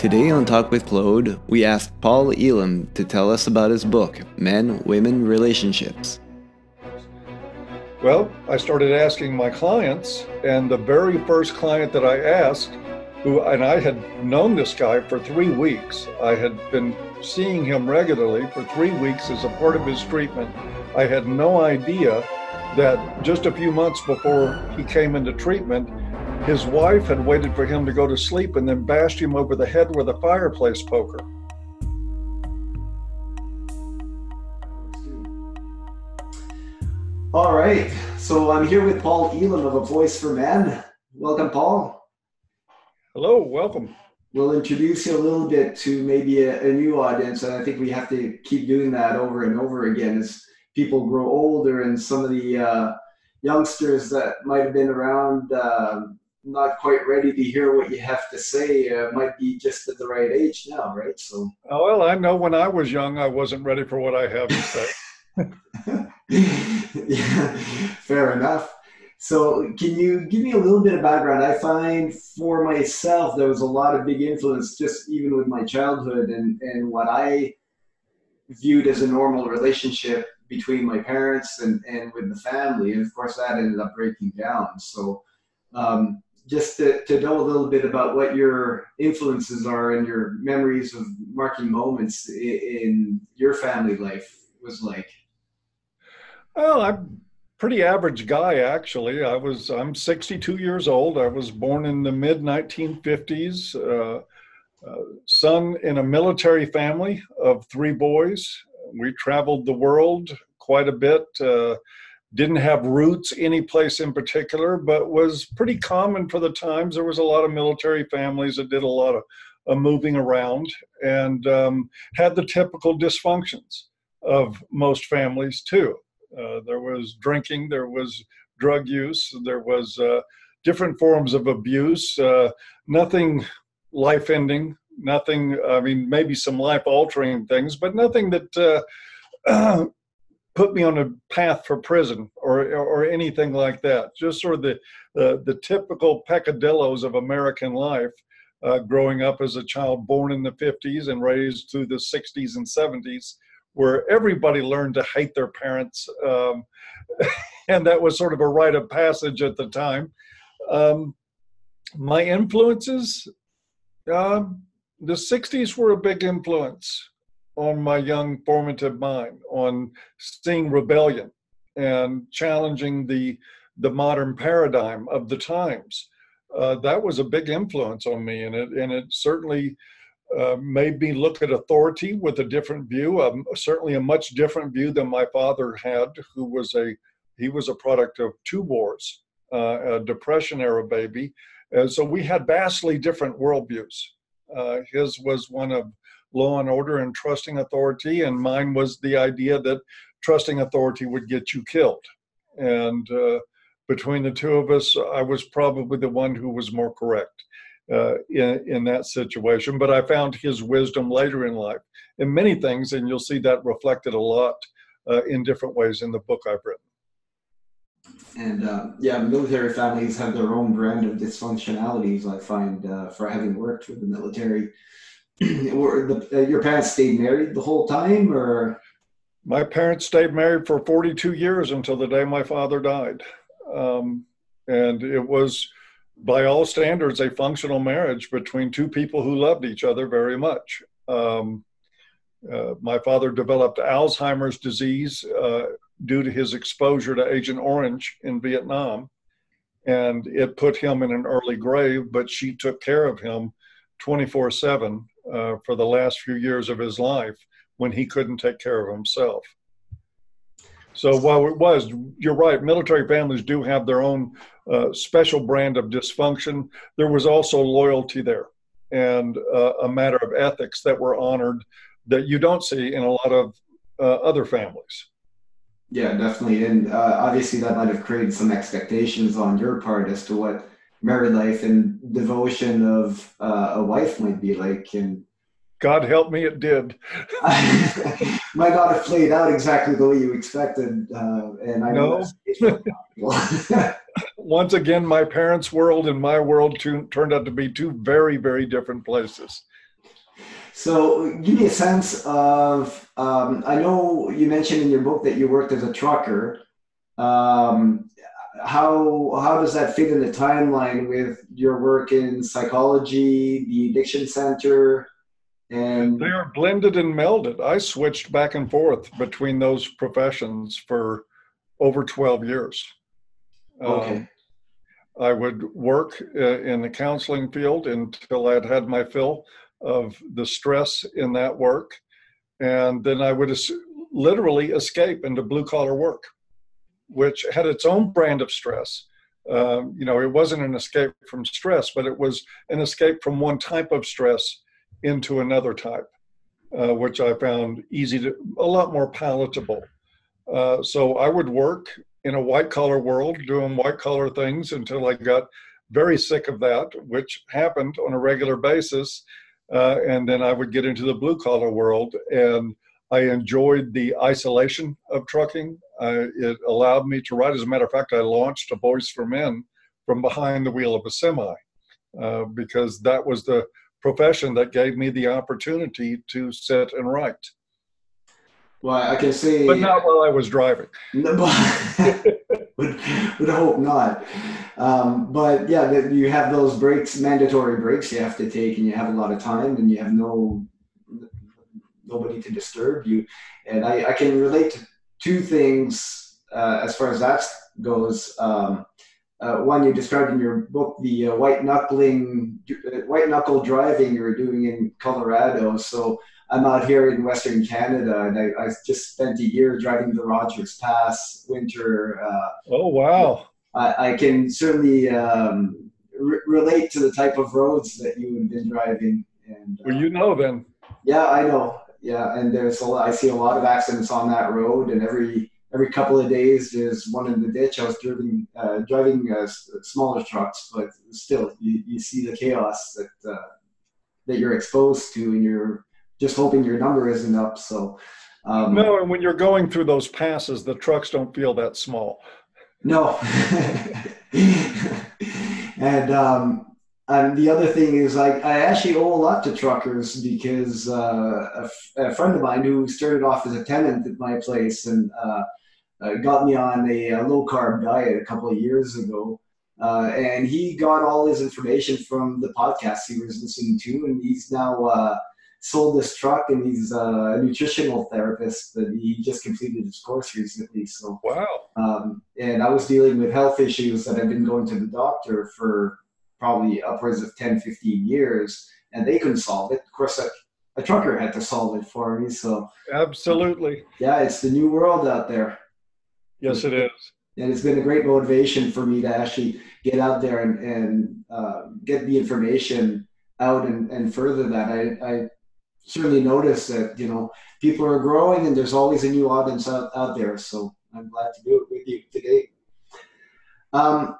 Today on Talk with Claude, we asked Paul Elam to tell us about his book, Men, Women, Relationships. Well, I started asking my clients, and the very first client that I asked, who, and I had known this guy for three weeks, I had been seeing him regularly for three weeks as a part of his treatment. I had no idea that just a few months before he came into treatment, his wife had waited for him to go to sleep and then bashed him over the head with a fireplace poker. All right. So I'm here with Paul Elam of A Voice for Men. Welcome, Paul. Hello, welcome. We'll introduce you a little bit to maybe a, a new audience, and I think we have to keep doing that over and over again as people grow older and some of the uh, youngsters that might have been around uh, not quite ready to hear what you have to say uh, might be just at the right age now, right? So. Oh, well, I know when I was young, I wasn't ready for what I have to say. yeah, fair enough. So, can you give me a little bit of background? I find for myself there was a lot of big influence, just even with my childhood and and what I viewed as a normal relationship between my parents and and with the family, and of course that ended up breaking down. So, um, just to, to know a little bit about what your influences are and your memories of marking moments in, in your family life was like. Well, I'm pretty average guy actually. I was I'm 62 years old. I was born in the mid 1950s. Uh, uh, son in a military family of three boys. We traveled the world quite a bit. Uh, didn't have roots any place in particular, but was pretty common for the times. There was a lot of military families that did a lot of uh, moving around and um, had the typical dysfunctions of most families too. Uh, there was drinking, there was drug use, there was uh, different forms of abuse. Uh, nothing life-ending, nothing. I mean, maybe some life-altering things, but nothing that uh, put me on a path for prison or or anything like that. Just sort of the the, the typical peccadillos of American life. Uh, growing up as a child born in the 50s and raised through the 60s and 70s, where everybody learned to hate their parents, um, and that was sort of a rite of passage at the time. Um, my influences, uh, the 60s were a big influence on my young formative mind on seeing rebellion and challenging the the modern paradigm of the times. Uh, that was a big influence on me, and it and it certainly uh, made me look at authority with a different view. Um, certainly, a much different view than my father had, who was a he was a product of two wars, uh, a Depression era baby, and so we had vastly different worldviews. Uh, his was one of law and order and trusting authority, and mine was the idea that trusting authority would get you killed. And uh, between the two of us, I was probably the one who was more correct uh, in, in that situation. But I found his wisdom later in life in many things, and you'll see that reflected a lot uh, in different ways in the book I've written. And uh, yeah, military families have their own brand of dysfunctionalities. I find uh, for having worked with the military, were the, uh, your parents stayed married the whole time, or? My parents stayed married for 42 years until the day my father died, um, and it was, by all standards, a functional marriage between two people who loved each other very much. Um, uh, my father developed Alzheimer's disease uh, due to his exposure to Agent Orange in Vietnam, and it put him in an early grave. But she took care of him 24 7 uh, for the last few years of his life when he couldn't take care of himself. So while it was, you're right, military families do have their own uh, special brand of dysfunction. There was also loyalty there and uh, a matter of ethics that were honored that you don't see in a lot of uh, other families. Yeah, definitely. And uh, obviously, that might have created some expectations on your part as to what married life and devotion of uh, a wife might be like. And God help me, it did. might not have played out exactly the way you expected. Uh, and I know Once again, my parents' world and my world turned out to be two very, very different places. So, give me a sense of. Um, I know you mentioned in your book that you worked as a trucker. Um, how how does that fit in the timeline with your work in psychology, the addiction center, and they are blended and melded. I switched back and forth between those professions for over twelve years. Okay. Um, I would work uh, in the counseling field until I'd had my fill of the stress in that work. And then I would literally escape into blue collar work, which had its own brand of stress. Um, you know, it wasn't an escape from stress, but it was an escape from one type of stress into another type, uh, which I found easy to, a lot more palatable. Uh, so I would work in a white collar world doing white collar things until I got very sick of that, which happened on a regular basis. Uh, and then I would get into the blue collar world, and I enjoyed the isolation of trucking. Uh, it allowed me to write. As a matter of fact, I launched a Voice for Men from behind the wheel of a semi uh, because that was the profession that gave me the opportunity to sit and write. Well, I can say, but not while I was driving. No, but would, would hope not. Um, but yeah, you have those breaks, mandatory breaks you have to take, and you have a lot of time, and you have no nobody to disturb you. And I, I can relate to two things uh, as far as that goes. Um, uh, one you described in your book, the uh, white knuckling, uh, white knuckle driving you were doing in Colorado. So I'm out here in Western Canada, and I, I just spent a year driving the Rogers Pass winter. Uh, oh wow! I, I can certainly um, re- relate to the type of roads that you have been driving. And uh, well, you know then. Yeah, I know. Yeah, and there's a lot. I see a lot of accidents on that road, and every every couple of days there's one in the ditch. I was driving uh, driving uh, smaller trucks, but still, you, you see the chaos that uh, that you're exposed to, and you're just hoping your number isn't up. So, um, no, and when you're going through those passes, the trucks don't feel that small. No. and um, and the other thing is, I, I actually owe a lot to truckers because uh, a, friend of mine who started off as a tenant at my place and uh, uh, got me on a, a, low carb diet a couple of years ago. Uh, and he got all his information from the podcast he was listening to, and he's now uh, sold this truck and he's a nutritional therapist that he just completed his course recently. So wow. Um, and I was dealing with health issues that I've been going to the doctor for probably upwards of 10, 15 years, and they couldn't solve it. Of course, a, a trucker had to solve it for me. So absolutely, yeah, it's the new world out there. Yes, it is. And it's been a great motivation for me to actually get out there and, and uh, get the information out and, and further that. I, I certainly notice that you know people are growing and there's always a new audience out, out there so i'm glad to do it with you today um,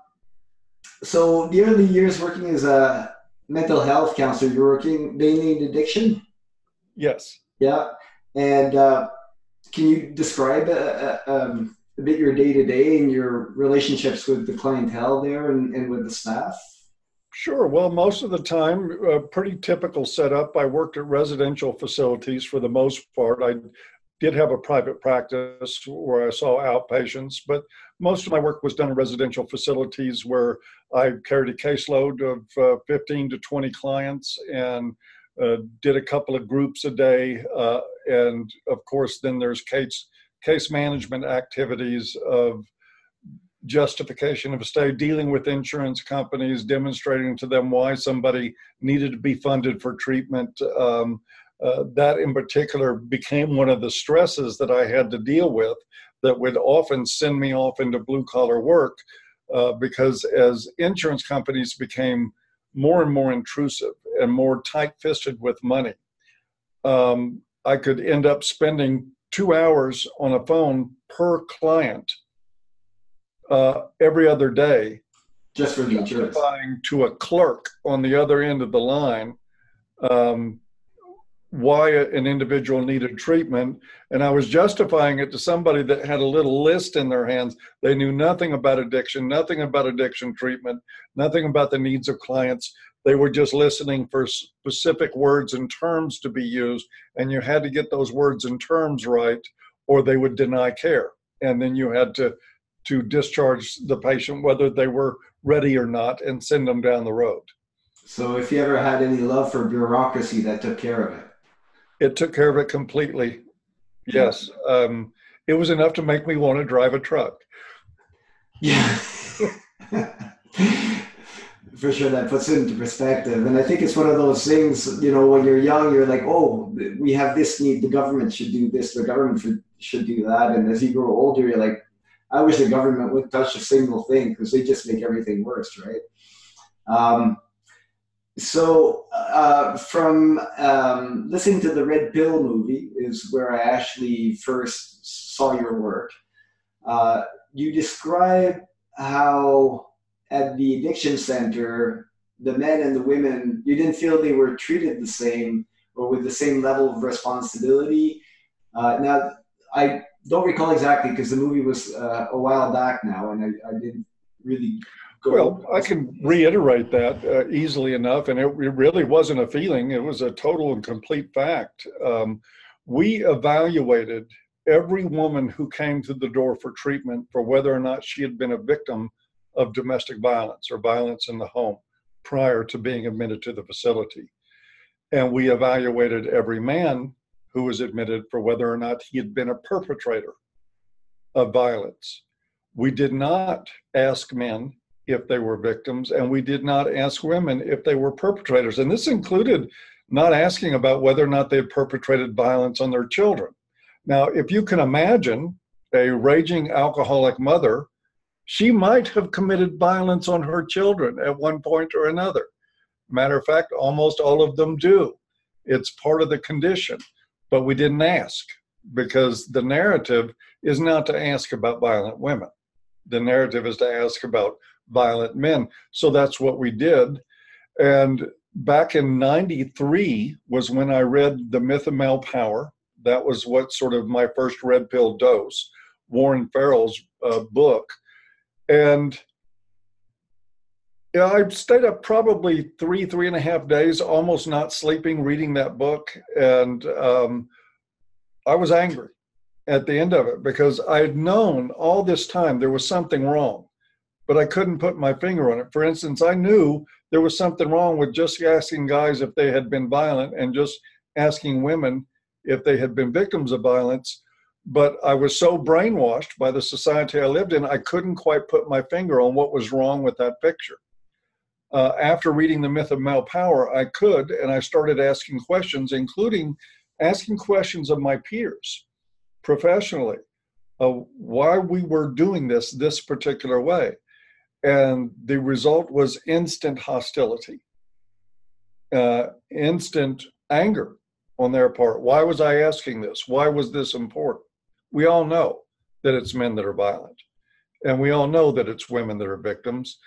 so the early years working as a mental health counselor you're working mainly in addiction yes yeah and uh, can you describe a, a, um, a bit your day-to-day and your relationships with the clientele there and, and with the staff Sure. Well, most of the time, a pretty typical setup. I worked at residential facilities for the most part. I did have a private practice where I saw outpatients, but most of my work was done in residential facilities where I carried a caseload of uh, 15 to 20 clients and uh, did a couple of groups a day. Uh, and of course, then there's case, case management activities of justification of a stay, dealing with insurance companies, demonstrating to them why somebody needed to be funded for treatment. Um, uh, that in particular became one of the stresses that I had to deal with that would often send me off into blue collar work uh, because as insurance companies became more and more intrusive and more tight fisted with money, um, I could end up spending two hours on a phone per client uh, every other day. Just for the insurance. To a clerk on the other end of the line um, why an individual needed treatment. And I was justifying it to somebody that had a little list in their hands. They knew nothing about addiction, nothing about addiction treatment, nothing about the needs of clients. They were just listening for specific words and terms to be used, and you had to get those words and terms right, or they would deny care. And then you had to to discharge the patient whether they were ready or not and send them down the road. So, if you ever had any love for bureaucracy, that took care of it. It took care of it completely. Yes, um, it was enough to make me want to drive a truck. Yeah. for sure that puts it into perspective and i think it's one of those things you know when you're young you're like oh we have this need the government should do this the government should, should do that and as you grow older you're like i wish the government would touch a single thing because they just make everything worse right um, so uh, from um, listening to the red pill movie is where i actually first saw your work uh, you describe how at the addiction center, the men and the women, you didn't feel they were treated the same or with the same level of responsibility. Uh, now, I don't recall exactly because the movie was uh, a while back now, and I, I didn't really. Well, I can reiterate that uh, easily enough, and it, it, really wasn't a feeling; it was a total and complete fact. Um, we evaluated every woman who came to the door for treatment for whether or not she had been a victim of domestic violence or violence in the home prior to being admitted to the facility. And we evaluated every man who was admitted for whether or not he had been a perpetrator of violence. We did not ask men if they were victims, and we did not ask women if they were perpetrators. And this included not asking about whether or not they had perpetrated violence on their children. Now, if you can imagine a raging alcoholic mother she might have committed violence on her children at one point or another. Matter of fact, almost all of them do. It's part of the condition, but we didn't ask because the narrative is not to ask about violent women. The narrative is to ask about violent men. So that's what we did. And back in 93 was when I read The Myth of Male Power. That was what sort of my first red pill dose, Warren Farrell's uh, book and yeah, I stayed up probably three, three and a half days, almost not sleeping, reading that book. And um, I was angry at the end of it because I had known all this time there was something wrong, but I couldn't put my finger on it. For instance, I knew there was something wrong with just asking guys if they had been violent and just asking women if they had been victims of violence but I was so brainwashed by the society I lived in, I couldn't quite put my finger on what was wrong with that picture. Uh, after reading The Myth of Male Power, I could, and I started asking questions, including asking questions of my peers professionally, of why we were doing this this particular way. And the result was instant hostility, uh, instant anger on their part. Why was I asking this? Why was this important? we all know that it's men that are violent, and we all know that it's women that are victims.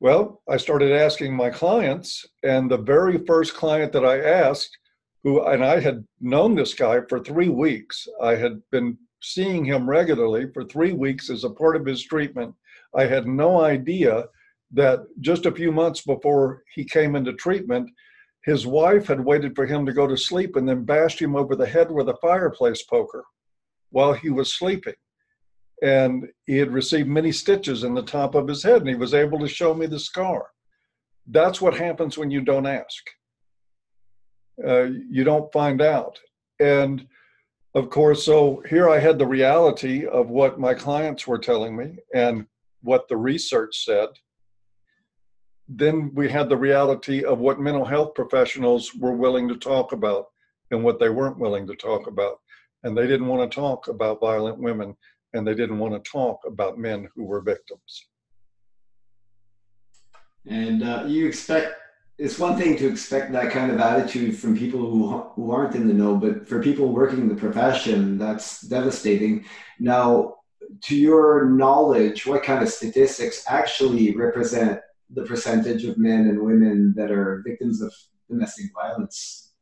Well, I started asking my clients, and the very first client that I asked, who, and I had known this guy for three weeks, I had been seeing him regularly for three weeks as a part of his treatment. I had no idea that just a few months before he came into treatment, his wife had waited for him to go to sleep and then bashed him over the head with a fireplace poker while he was sleeping. And he had received many stitches in the top of his head, and he was able to show me the scar. That's what happens when you don't ask. Uh, you don't find out. And of course, so here I had the reality of what my clients were telling me and what the research said. Then we had the reality of what mental health professionals were willing to talk about and what they weren't willing to talk about and they didn't want to talk about violent women and they didn't want to talk about men who were victims. And uh, you expect it's one thing to expect that kind of attitude from people who who aren't in the know, but for people working in the profession, that's devastating. Now, to your knowledge, what kind of statistics actually represent the percentage of men and women that are victims of domestic violence?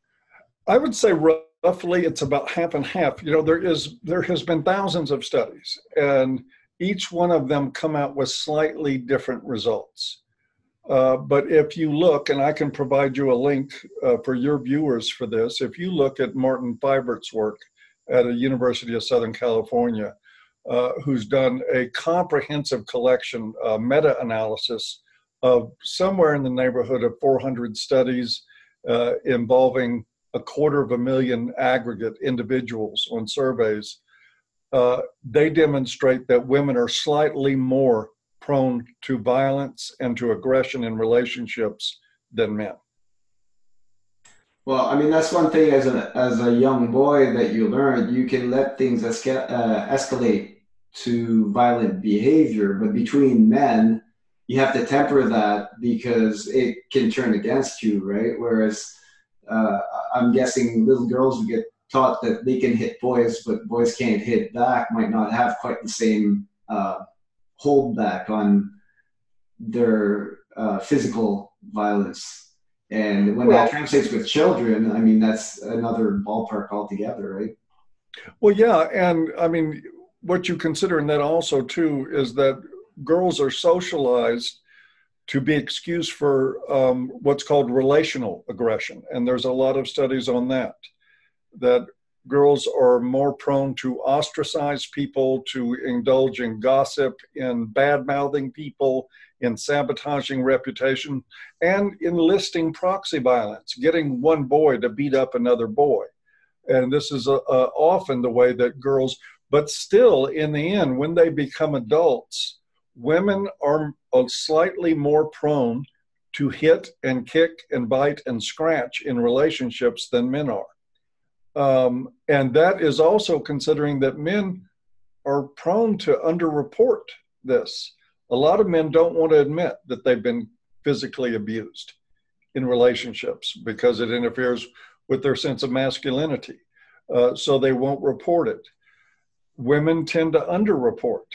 I would say roughly it's about half and half. You know, there is there has been thousands of studies, and each one of them come out with slightly different results. Uh, but if you look, and I can provide you a link uh, for your viewers for this, if you look at Martin Fiebert's work at the University of Southern California, uh, who's done a comprehensive collection, uh, meta analysis of somewhere in the neighborhood of 400 studies uh, involving a quarter of a million aggregate individuals on surveys. Uh, they demonstrate that women are slightly more prone to violence and to aggression in relationships than men. Well, I mean, that's one thing as a, as a young boy that you learn. You can let things esca- uh, escalate to violent behavior, but between men, you have to temper that because it can turn against you, right? Whereas uh, I'm guessing little girls who get taught that they can hit boys, but boys can't hit back might not have quite the same uh, hold back on their uh, physical violence. And when well, that translates with children, I mean, that's another ballpark altogether, right? Well, yeah. And I mean, what you consider in that also, too, is that girls are socialized to be excused for um, what's called relational aggression. And there's a lot of studies on that, that girls are more prone to ostracize people, to indulge in gossip, in bad mouthing people, in sabotaging reputation, and enlisting proxy violence, getting one boy to beat up another boy. And this is uh, uh, often the way that girls, but still, in the end, when they become adults, women are slightly more prone to hit and kick and bite and scratch in relationships than men are. Um, and that is also considering that men are prone to underreport this. A lot of men don't want to admit that they've been physically abused in relationships because it interferes with their sense of masculinity. Uh, so they won't report it. Women tend to underreport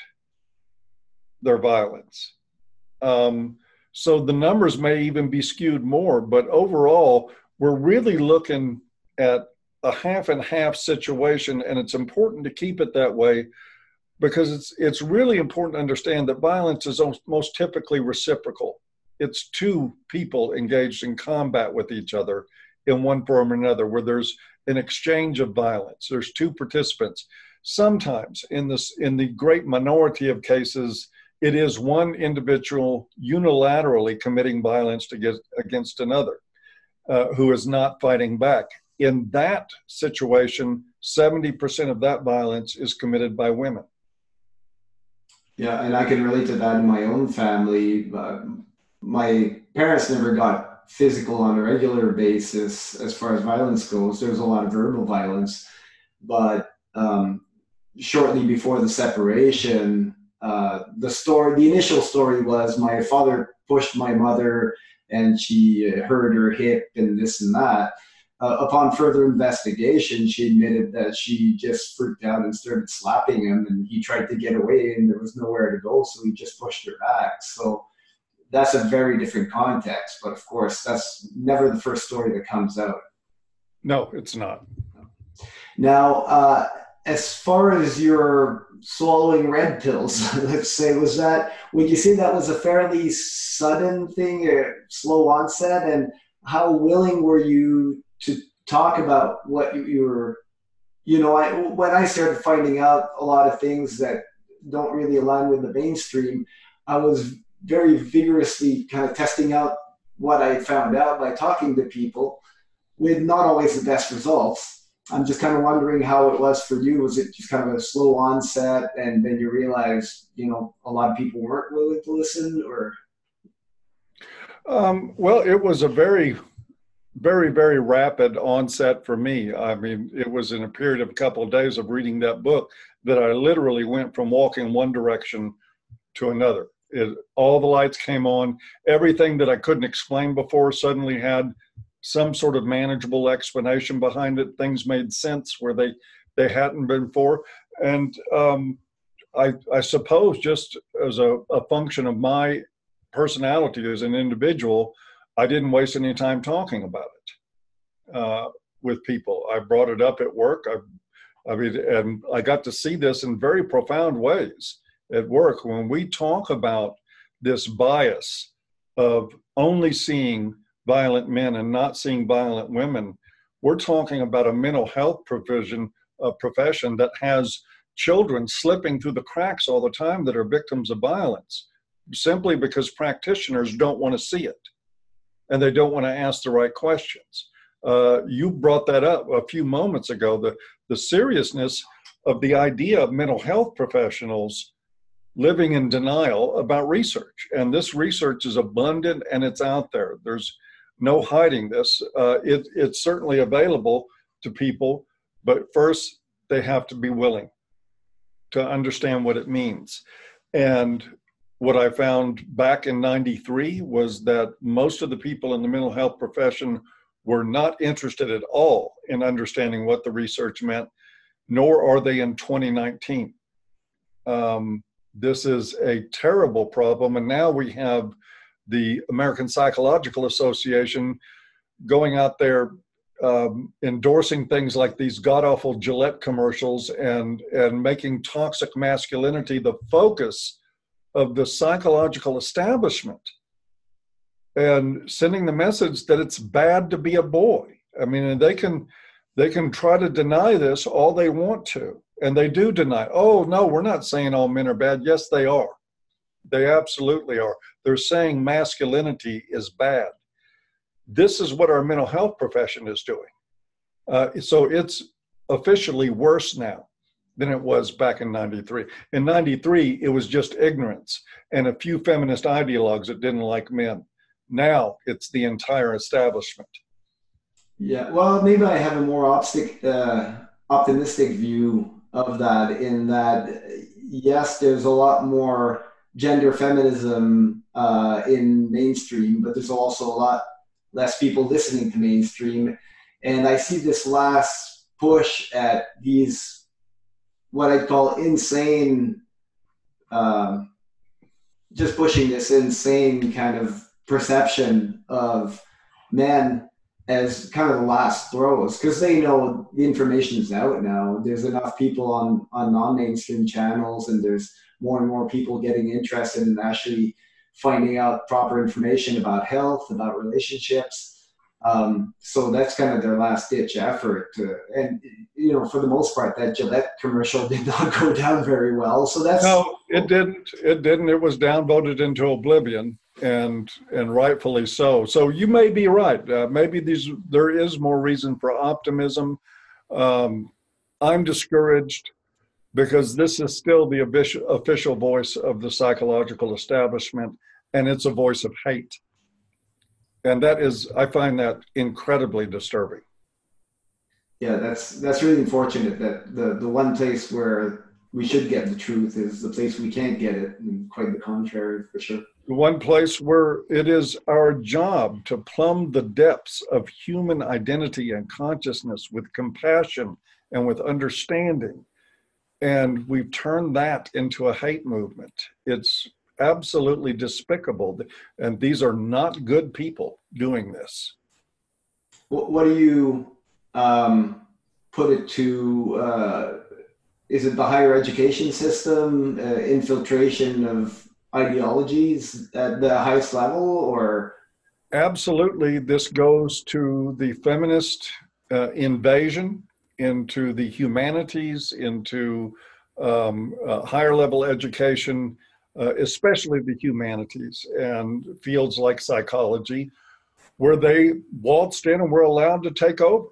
their violence. Um, so the numbers may even be skewed more, but overall, we're really looking at a half and half situation, and it's important to keep it that way because it's it's really important to understand that violence is most typically reciprocal. It's two people engaged in combat with each other in one form or another, where there's an exchange of violence. There's two participants. Sometimes, in this, in the great minority of cases, it is one individual unilaterally committing violence to get, against another uh, who is not fighting back in that situation, 70% of that violence is committed by women. Yeah, and I can relate to that in my own family. Uh, my parents never got physical on a regular basis as far as violence goes. There was a lot of verbal violence, but um, shortly before the separation, uh, the story, the initial story was my father pushed my mother and she hurt her hip and this and that uh, upon further investigation, she admitted that she just freaked out and started slapping him, and he tried to get away, and there was nowhere to go, so he just pushed her back. So that's a very different context, but of course, that's never the first story that comes out. No, it's not. Now, uh, as far as your swallowing red pills, let's say, was that would you say that was a fairly sudden thing, a slow onset, and how willing were you to talk about what you, you were you know I, when i started finding out a lot of things that don't really align with the mainstream i was very vigorously kind of testing out what i found out by talking to people with not always the best results. I'm just kind of wondering how it was for you. Was it just kind of a slow onset and then you realized you know a lot of people weren't willing to listen or? Um, well it was a very very very rapid onset for me. I mean it was in a period of a couple of days of reading that book that i literally went from walking one direction to another. It, all the lights came on. Everything that i couldn't explain before suddenly had some sort of manageable explanation behind it. Things made sense where they they hadn't been before. And um, I, I suppose just as a, a function of my personality as an individual I didn't waste any time talking about it uh, with people. I brought it up at work. I, I mean, and I got to see this in very profound ways at work when we talk about this bias of only seeing violent men and not seeing violent women. We're talking about a mental health provision, a profession that has children slipping through the cracks all the time that are victims of violence simply because practitioners don't want to see it and they don't want to ask the right questions. Uh, you brought that up a few moments ago the, the seriousness of the idea of mental health professionals living in denial about research. And this research is abundant and it's out there. There's no hiding this. Uh, it, it's certainly available to people, but first they have to be willing to understand what it means. And what I found back in 93 was that most of the people in the mental health profession were not interested at all in understanding what the research meant, nor are they in 2019. Um, this is a terrible problem. And now we have the American Psychological Association going out there um, endorsing things like these god awful Gillette commercials and, and making toxic masculinity the focus of the psychological establishment and sending the message that it's bad to be a boy. I mean, and they can they can try to deny this all they want to, and they do deny. Oh no, we're not saying all men are bad. Yes, they are. They absolutely are. They're saying masculinity is bad. This is what our mental health profession is doing. Uh, so it's officially worse now than it was back in 93. In 93, it was just ignorance and a few feminist ideologues that didn't like men. Now it's the entire establishment. Yeah, well, maybe I have a more optimistic, uh, optimistic view of that. In that, yes, there's a lot more gender feminism uh, in mainstream, but there's also a lot less people listening to mainstream. And I see this last push at these, what I'd call insane, um, just pushing this insane kind of perception of men as kind of the last throes because they know the information is out now. There's enough people on on non-mainstream channels, and there's more and more people getting interested in actually finding out proper information about health, about relationships. Um, so that's kind of their last ditch effort. And you know, for the most part, that Gillette commercial did not go down very well. So that's no, it didn't. It didn't. It was downvoted into oblivion and and rightfully so. So you may be right. Uh, maybe these there is more reason for optimism. Um, I'm discouraged because this is still the official voice of the psychological establishment, and it's a voice of hate. And that is, I find that incredibly disturbing. Yeah, that's that's really unfortunate that the the one place where we should get the truth is the place we can't get it, and quite the contrary, for sure The one place where it is our job to plumb the depths of human identity and consciousness with compassion and with understanding. And we've turned that into a hate movement. It's absolutely despicable. And these are not good people doing this. What do you um, put it to? Uh, is it the higher education system, uh, infiltration of ideologies at the highest level or absolutely this goes to the feminist uh, invasion into the humanities into um, uh, higher level education uh, especially the humanities and fields like psychology where they waltzed in and were allowed to take over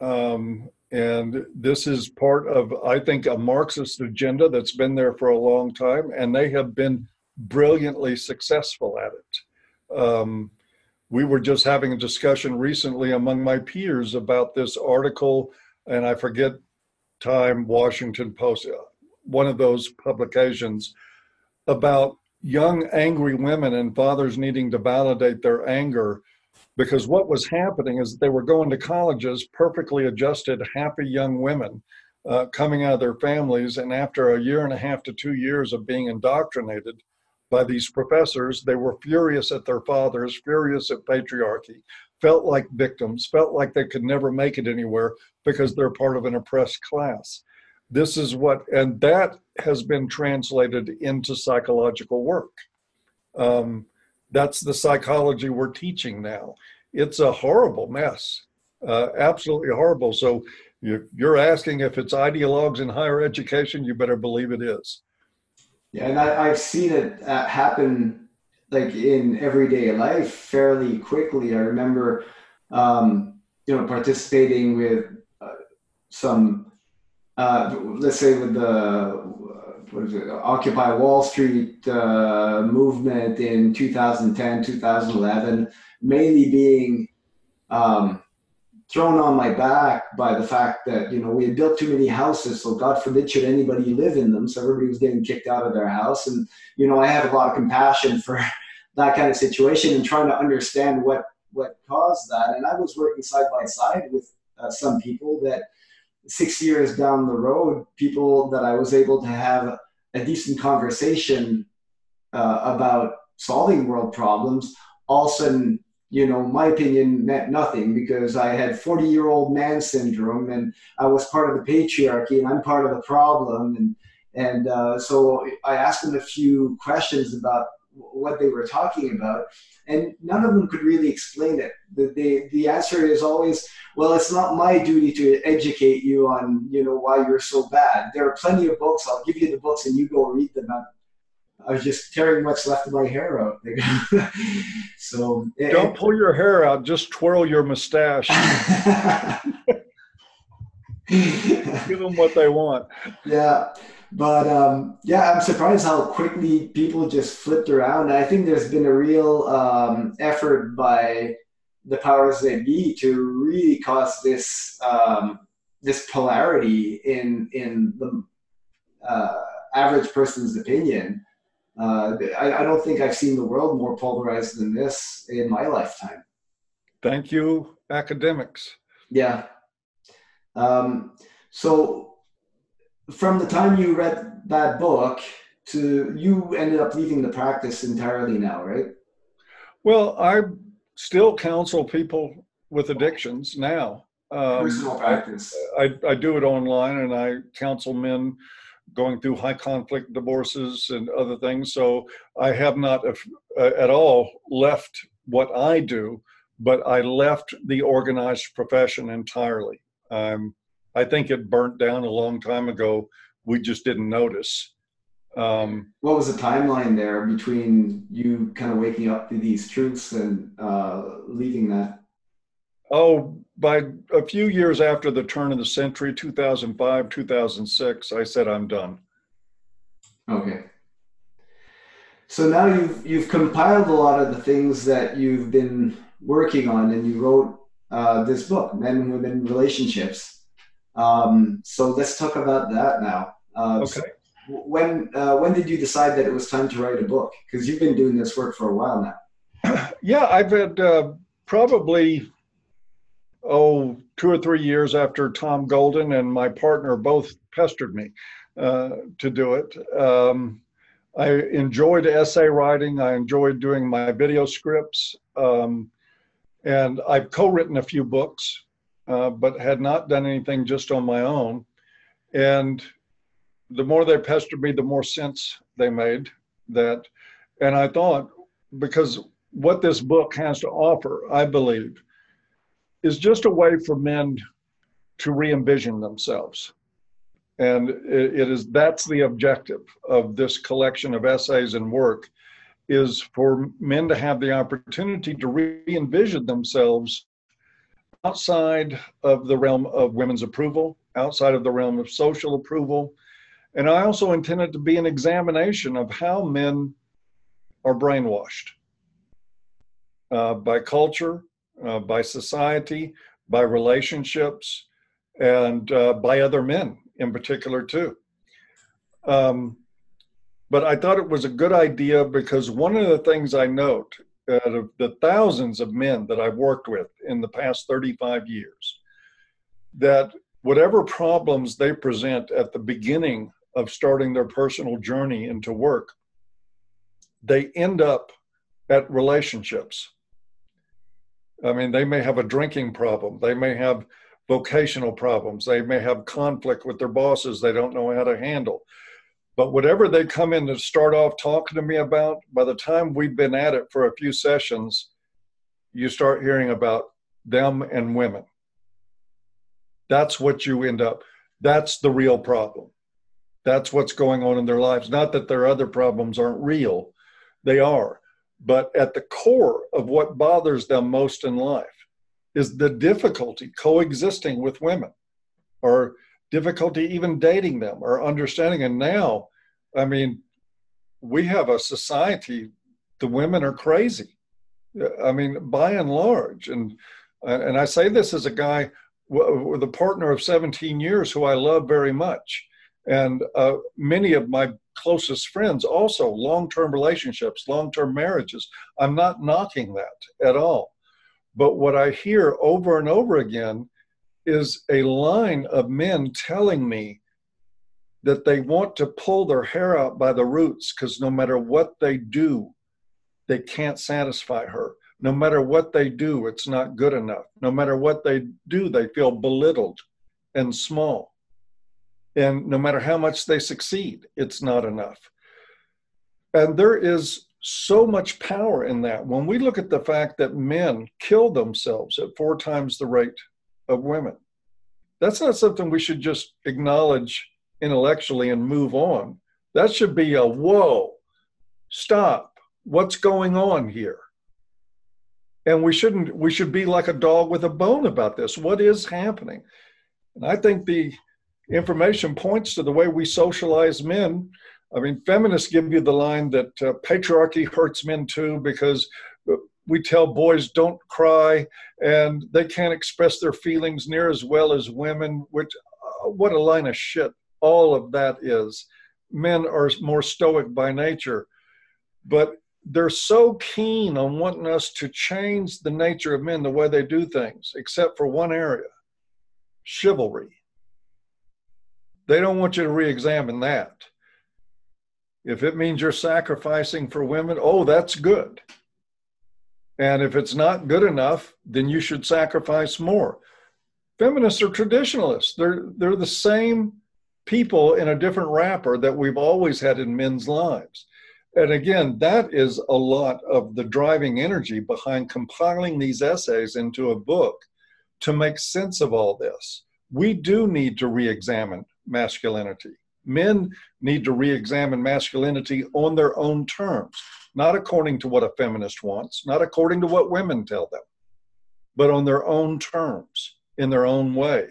um, and this is part of i think a marxist agenda that's been there for a long time and they have been brilliantly successful at it. Um, we were just having a discussion recently among my peers about this article, and I forget Time, Washington Post, uh, one of those publications about young angry women and fathers needing to validate their anger because what was happening is they were going to colleges perfectly adjusted happy young women uh, coming out of their families and after a year and a half to two years of being indoctrinated by these professors. They were furious at their fathers, furious at patriarchy, felt like victims, felt like they could never make it anywhere because they're part of an oppressed class. This is what, and that has been translated into psychological work. Um, that's the psychology we're teaching now. It's a horrible mess, uh, absolutely horrible. So you're asking if it's ideologues in higher education, you better believe it is. Yeah, and I, have seen it uh, happen like in everyday life fairly quickly. I remember, um, you know, participating with uh, some, uh, let's say, with the what is it, Occupy Wall Street uh, movement in 2010, 2011, mainly being um, thrown on my back by the fact that you know we had built too many houses so god forbid should anybody live in them so everybody was getting kicked out of their house. And you know i have a lot of compassion for that kind of situation and trying to understand what what caused that. And i was working side by side with uh, some people that six years down the road people that i was able to have a decent conversation uh, about solving world problems all of a sudden you know, my opinion meant nothing because I had 40 year old man syndrome and I was part of the patriarchy and I'm part of the problem. And, and uh, so I asked them a few questions about what they were talking about, and none of them could really explain it. The, the, the answer is always, well, it's not my duty to educate you on, you know, why you're so bad. There are plenty of books. I'll give you the books and you go read them. I was just tearing what's left of my hair out. so eh, eh. don't pull your hair out; just twirl your mustache. Give them what they want. Yeah, but um, yeah, I'm surprised how quickly people just flipped around. I think there's been a real um, effort by the powers that be to really cause this um, this polarity in in the uh, average person's opinion uh, I, I, don't think I've seen the world more polarized than this in my lifetime. Thank you, academics. Yeah. Um, so, from the time you read that book to you ended up leaving the practice entirely now, right? Well, I still counsel people with addictions now. Um, Personal practice. I, I, do it online and I counsel men going through high conflict divorces and other things. So I have not uh, at all left what I do, but I left the organized profession entirely. Um, I think it burnt down a long time ago. We just didn't notice. Um, what was the timeline there between you kind of waking up to these truths and uh, leaving that? Oh, by a few years after the turn of the century, 2005, 2006, I said, I'm done. Okay. So now you've you've compiled a lot of the things that you've been working on, and you wrote uh, this book, Men and Women Relationships. Um, so let's talk about that now. Uh, okay. So when uh, when did you decide that it was time to write a book? Because you've been doing this work for a while now. Yeah, I've had uh, probably oh, two or three years after Tom Golden and my partner both pestered me uh, to do it. Um, I enjoyed essay writing. I enjoyed doing my video scripts. Um, and I've co written a few books, uh, but had not done anything just on my own. And the more they pestered me, the more sense they made that. And I thought, because what this book has to offer, I believe, is just a way for men to re-envision themselves and it, it is that's the objective of this collection of essays and work is for men to have the opportunity to re-envision themselves outside of the realm of women's approval outside of the realm of social approval and i also intended to be an examination of how men are brainwashed uh, by culture uh, by society, by relationships, and uh, by other men in particular, too. Um, but I thought it was a good idea because one of the things I note Uh, out of the thousands of men that I've worked with in the past 35 years, that whatever problems they present at the beginning of starting their personal journey into work, they end up at relationships I mean, they may have a drinking problem. They may have vocational problems. They may have conflict with their bosses they don't know how to handle. But whatever they come in to start off talking to me about, by the time we've been at it for a few sessions, you start hearing about them and women. That's what you end up. That's the real problem. That's what's going on in their lives. Not that their other problems aren't real, they are. But at the core of what bothers them most in life is the difficulty coexisting with women or difficulty even dating them or understanding. And now, I mean, we have a society, the women are crazy. I mean, by and large. And, and I say this as a guy with a partner of 17 years who I love very much. And uh, many of my closest friends also long term relationships, long term marriages. I'm not knocking that at all. But what I hear over and over again is a line of men telling me that they want to pull their hair out by the roots because no matter what they do, they can't satisfy her. No matter what they do, it's not good enough. No matter what they do, they feel belittled and small. And no matter how much they succeed, it's not enough. And there is so much power in that. When we look at the fact that men kill themselves at four times the rate of women, that's not something we should just acknowledge intellectually and move on. That should be a whoa, stop, what's going on here? And we shouldn't, we should be like a dog with a bone about this. What is happening? And I think the information points to the way we socialize men. I mean, feminists give you the line that uh, patriarchy hurts men too because we tell boys don't cry and they can't express their feelings near as well as women, which, uh, what a line of shit all of that is. Men are more stoic by nature, but they're so keen on wanting us to change the nature of men, the way they do things, except for one area chivalry they don't want you to re examine that. If it means you're sacrificing for women, oh, that's good. And if it's not good enough, then you should sacrifice more. Feminists are traditionalists. They're, they're the same people in a different wrapper that we've always had in men's lives. And again, that is a lot of the driving energy behind compiling these essays into a book to make sense of all this. We do need to re examine masculinity. Men need to re examine masculinity on their own terms, not according to what a feminist wants, not according to what women tell them, but on their own terms, in their own way.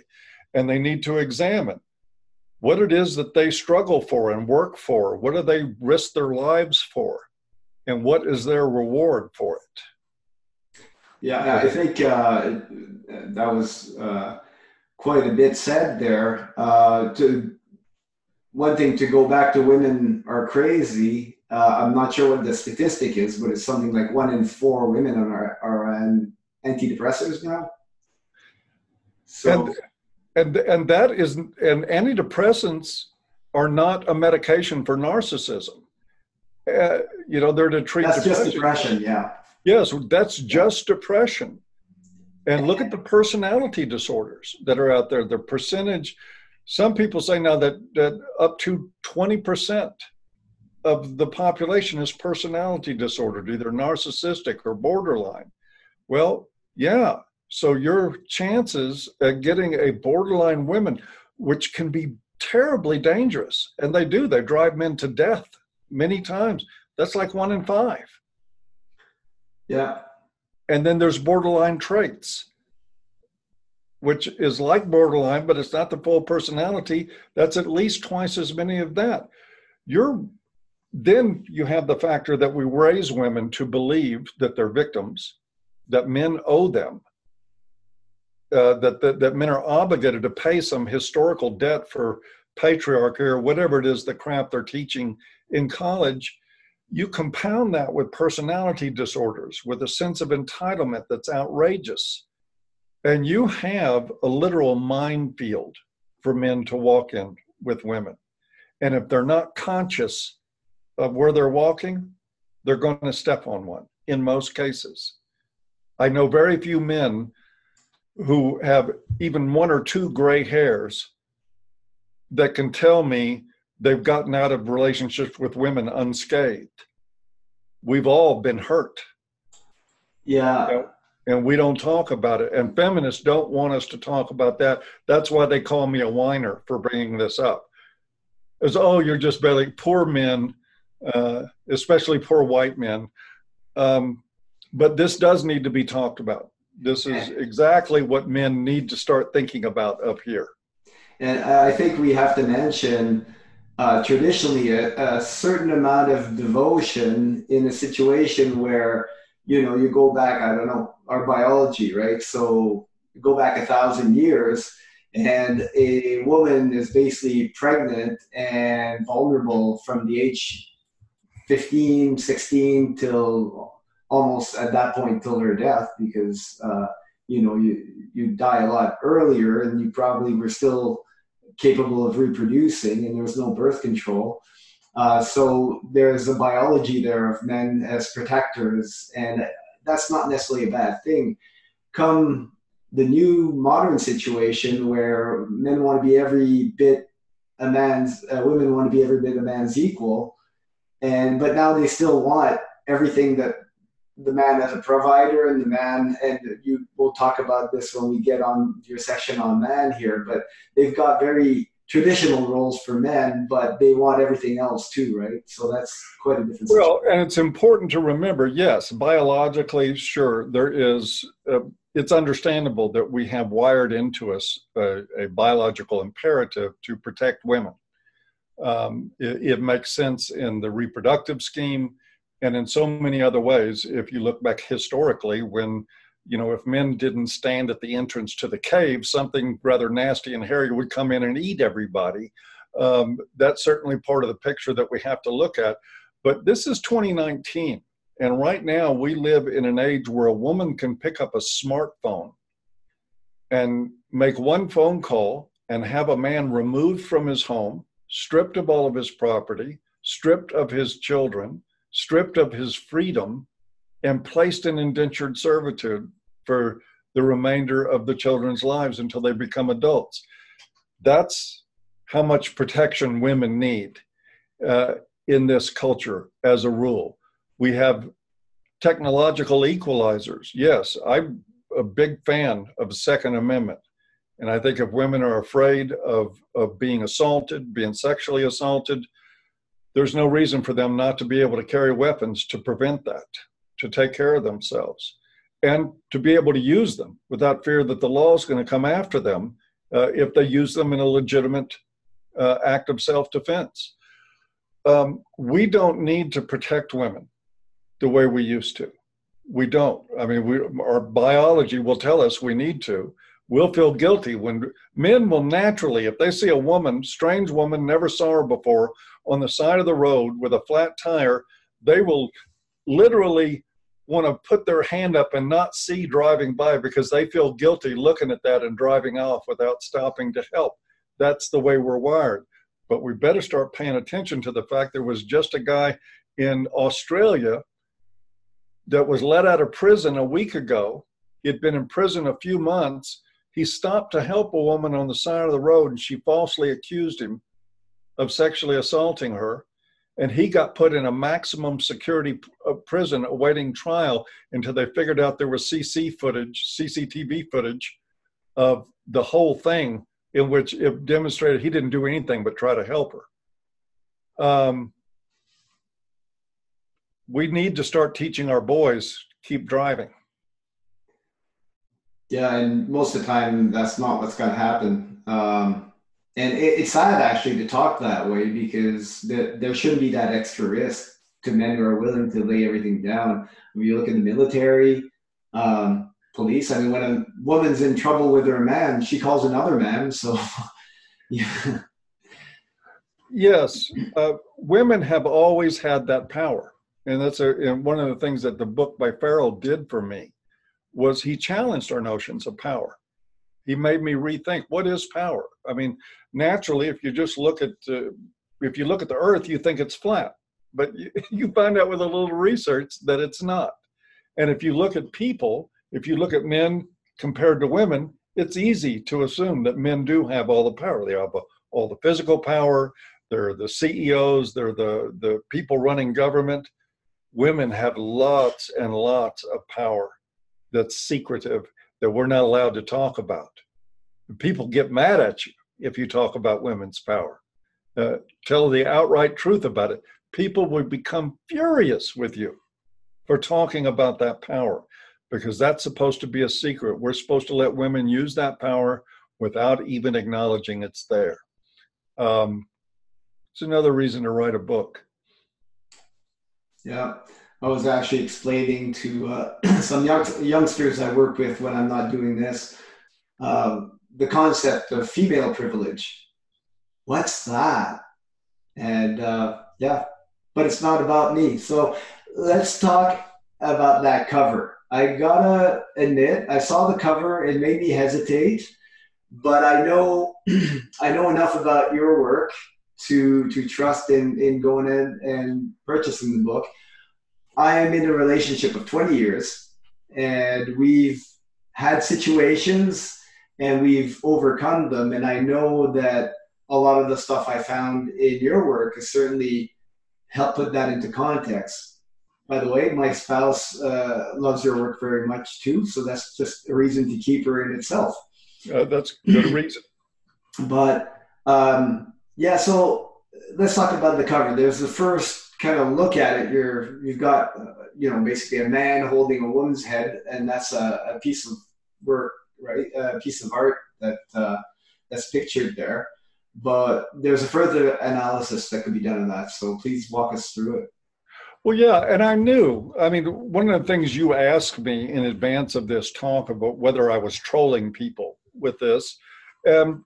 And they need to examine what it is that they struggle for and work for. What do they risk their lives for? And what is their reward for it? Yeah, I think uh, that was. Uh, quite a bit said there. Uh, to one thing to go back to women are crazy. Uh, I'm not sure what the statistic is, but it's something like one in four women are are on antidepressants now. So, and and, and that is and antidepressants are not a medication for narcissism. Uh, you know, they're to treat. That's depression. just depression, yeah. Yes, that's just depression. And look at the personality disorders that are out there. The percentage, some people say now that, that up to 20% of the population is personality disordered, either narcissistic or borderline. Well, yeah. So your chances at getting a borderline woman, which can be terribly dangerous, and they do, they drive men to death many times. That's like one in five. Yeah. And then there's borderline traits, which is like borderline, but it's not the full personality. That's at least twice as many of that. You're then you have the factor that we raise women to believe that they're victims, that men owe them, uh, that, that that men are obligated to pay some historical debt for patriarchy or whatever it is the crap they're teaching in college you compound that with personality disorders, with a sense of entitlement that's outrageous. And you have a literal minefield for men to walk in with women. And if they're not conscious of where they're walking, they're going to step on one in most cases. I know very few men who have even one or two gray hairs that can tell me they've gotten out of relationships with women unscathed. We've all been hurt. Yeah. And we don't talk about it. And feminists don't want us to talk about that. That's why they call me a whiner for bringing this up. As oh, you're just barely poor men, uh, especially poor white men. Um, but this does need to be talked about. This is exactly what men need to start thinking about up here. And I think we have to mention uh, traditionally a, a, certain amount of devotion in a situation where you know you go back i don't know our biology right so go back a thousand years and a woman is basically pregnant and vulnerable from the age 15 16 till almost at that point till her death because uh, you know you you die a lot earlier and you probably were still capable of reproducing, and there was no birth control. Uh, so there's a biology there of men as protectors, and that's not necessarily a bad thing. Come the new modern situation where men want to be every bit a man's, uh, women want to be every bit a man's equal, and but now they still want everything that the man as a provider and the man and you we'll talk about this when we get on your section on man here but they've got very traditional roles for men but they want everything else too right? So that's quite a different well and it's important to remember yes biologically sure there is uh, it's understandable that we have wired into us a, a biological imperative to protect women. Um, it, it makes sense in the reproductive scheme and in so many other ways if you look back historically when you know if men didn't stand at the entrance to the cave something rather nasty and hairy would come in and eat everybody. Um, that's certainly part of the picture that we have to look at. But this is 2019 and right now we live in an age where a woman can pick up a smartphone and make one phone call and have a man removed from his home stripped of all of his property stripped of his children stripped of his freedom and placed in indentured servitude for the remainder of the children's lives until they become adults. That's how much protection women need uh, in this culture as a rule. We have technological equalizers. Yes, I'm a big fan of the Second Amendment. And I think if women are afraid of, of being assaulted, being sexually assaulted, there's no reason for them not to be able to carry weapons to prevent that, to take care of themselves, and to be able to use them without fear that the law is going to come after them uh, if they use them in a legitimate uh, act of self defense. Um, we don't need to protect women the way we used to. We don't. I mean, we, our biology will tell us we need to. We'll feel guilty when men will naturally, if they see a woman, strange woman, never saw her before, on the side of the road with a flat tire, they will literally want to put their hand up and not see driving by because they feel guilty looking at that and driving off without stopping to help. That's the way we're wired. But we better start paying attention to the fact there was just a guy in Australia that was let out of prison a week ago. He'd been in prison a few months. He stopped to help a woman on the side of the road and she falsely accused him of sexually assaulting her. And he got put in a maximum security uh, prison awaiting trial until they figured out there was CC footage, CCTV footage of the whole thing in which it demonstrated he didn't do anything but try to help her. Um, we need to start teaching our boys keep driving. Yeah, and most of the time that's not what's going to happen. Um, and it, it's sad actually to talk that way because the, there shouldn't be that extra risk to men who are willing to lay everything down. When you look at the military, um, police, I mean, when a woman's in trouble with her man, she calls another man. So, yeah. Yes, uh, women have always had that power, and that's a, and one of the things that the book by Farrell did for me was he challenged our notions of power he made me rethink what is power. I mean, naturally, if you just look at uh, if you look at the Earth, you think it's flat, but you, you find out with a little research that it's not. And if you look at people, if you look at men compared to women, it's easy to assume that men do have all the power. They have all the physical power, they're the CEOs, they're the, the people running government. Women have lots and lots of power that's secretive that we're not allowed to talk about. People get mad at you if you talk about women's power. Uh, tell the outright truth about it. People will become furious with you for talking about that power because that's supposed to be a secret. We're supposed to let women use that power without even acknowledging it's there. Um, it's another reason to write a book. Yeah. I was actually explaining to uh, some young, youngsters I work with when I'm not doing this um, the concept of female privilege. What's that? And uh, yeah, but it's not about me. So let's talk about that cover. I gotta admit, I saw the cover, and made me hesitate, but I know I know enough about your work to to trust in in going in and purchasing the book. I am in a relationship of 20 years, and we've had situations and we've overcome them. And I know that a lot of the stuff I found in your work has certainly helped put that into context. By the way, my spouse uh, loves your work very much too, so that's just a reason to keep her in itself. Uh, that's good reason. But um, yeah, so let's talk about the cover. There's the first kind of look at it. You're you've got uh, you know basically a man holding a woman's head, and that's a, a piece of work, right? A piece of art that uh, that's pictured there. But there's a further analysis that could be done of that. So please walk us through it. Well, yeah, and I knew. I mean, one of the things you asked me in advance of this talk about whether I was trolling people with this, um,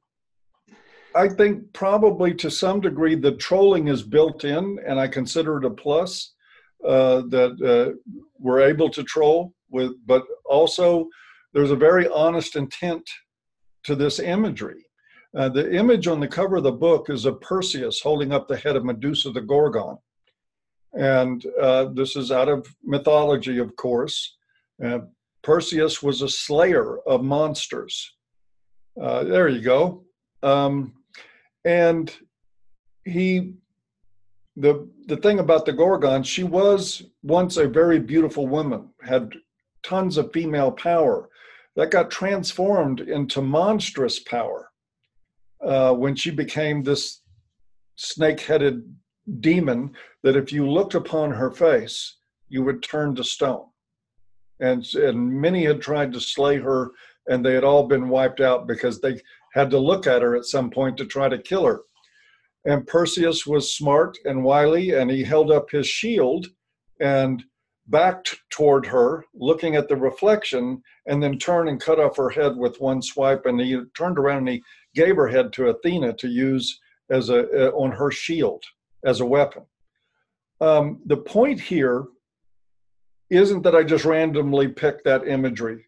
I think probably to some degree the trolling is built in, and I consider it a plus uh, that uh, we're able to troll with. But also, there's a very honest intent to this imagery. Uh, the image on the cover of the book is of Perseus holding up the head of Medusa the Gorgon. And uh, this is out of mythology, of course. Uh, Perseus was a slayer of monsters. Uh, there you go. Um, and he, the the thing about the Gorgon, she was once a very beautiful woman, had tons of female power, that got transformed into monstrous power uh, when she became this snake-headed demon that if you looked upon her face, you would turn to stone. And, and many had tried to slay her, and they had all been wiped out because they had to look at her at some point to try to kill her. And Perseus was smart and wily, and he held up his shield and backed toward her, looking at the reflection, and then turned and cut off her head with one swipe. And he turned around and he gave her head to Athena to use as a uh, on her shield as a weapon. Um, the point here isn't that I just randomly picked that imagery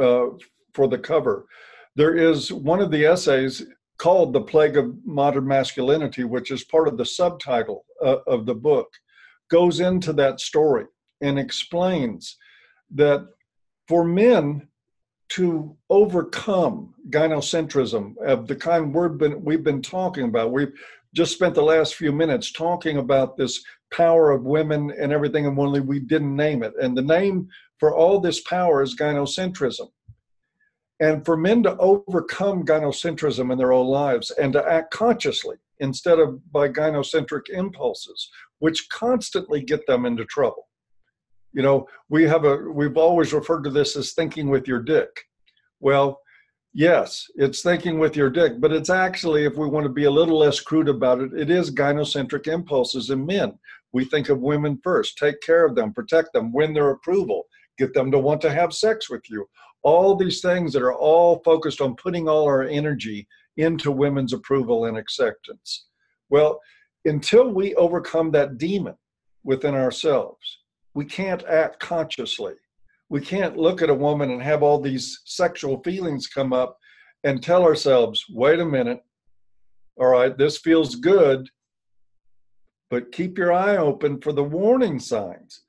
uh, for the cover. There is one of the essays called The Plague of Modern Masculinity, which is part of the subtitle uh, of the book, goes into that story and explains that for men to overcome gynocentrism of the kind we've been, we've been talking about, we've just spent the last few minutes talking about this power of women and everything, and only we didn't name it. And the name for all this power is gynocentrism. And for men to overcome gynocentrism in their own lives and to act consciously instead of by gynocentric impulses, which constantly get them into trouble. You know, we have a we've always referred to this as thinking with your dick. Well, yes, it's thinking with your dick, but it's actually, if we want to be a little less crude about it, it is gynocentric impulses in men. We think of women first, take care of them, protect them, win their approval, get them to want to have sex with you. All these things that are all focused on putting all our energy into women's approval and acceptance. Well, until we overcome that demon within ourselves, we can't act consciously. We can't look at a woman and have all these sexual feelings come up and tell ourselves, wait a minute, all right, this feels good, but keep your eye open for the warning signs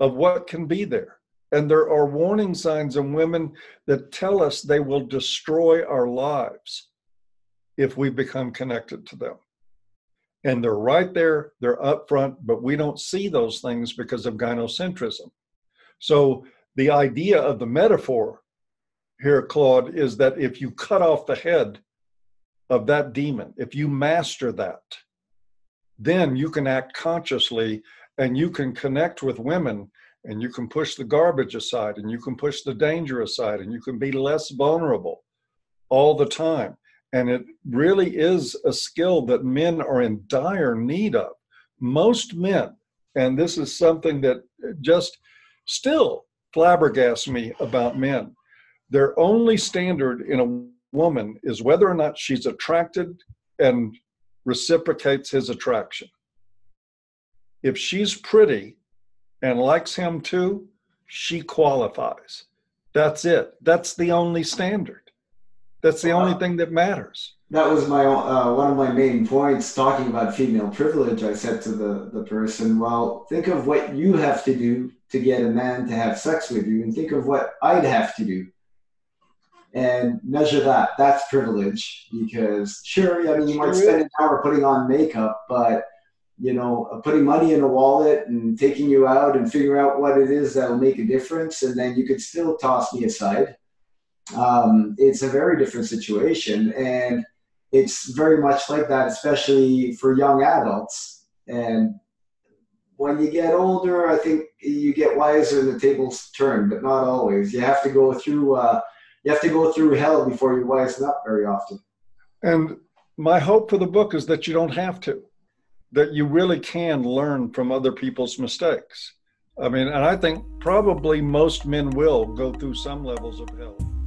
of what can be there. And there are warning signs in women that tell us they will destroy our lives if we become connected to them. And they're right there, they're up front, but we don't see those things because of gynocentrism. So the idea of the metaphor here, Claude, is that if you cut off the head of that demon, if you master that, then you can act consciously and you can connect with women and you can push the garbage aside and you can push the danger aside and you can be less vulnerable all the time. And it really is a skill that men are in dire need of. Most men, and this is something that just still flabbergasts me about men, their only standard in a woman is whether or not she's attracted and reciprocates his attraction. If she's pretty and likes him too, she qualifies. That's it. That's the only standard. That's the only thing that matters. That was my uh, one of my main points talking about female privilege. I said to the the person, "Well, think of what you have to do to get a man to have sex with you, and think of what I'd have to do, and measure that. That's privilege because sure, I mean, you might spend an hour putting on makeup, but you know, putting money in a wallet and taking you out and figure out what it is that'll make a difference, and then you could still toss me aside. Um, it's a very different situation, and it's very much like that, especially for young adults. And when you get older, I think you get wiser and the tables turn, but not always. You have to go through uh, you have to go through hell before you wisen up very often. And my hope for the book is that you don't have to that you really can learn from other people's mistakes. I mean, and I think probably most men will go through some levels of hell.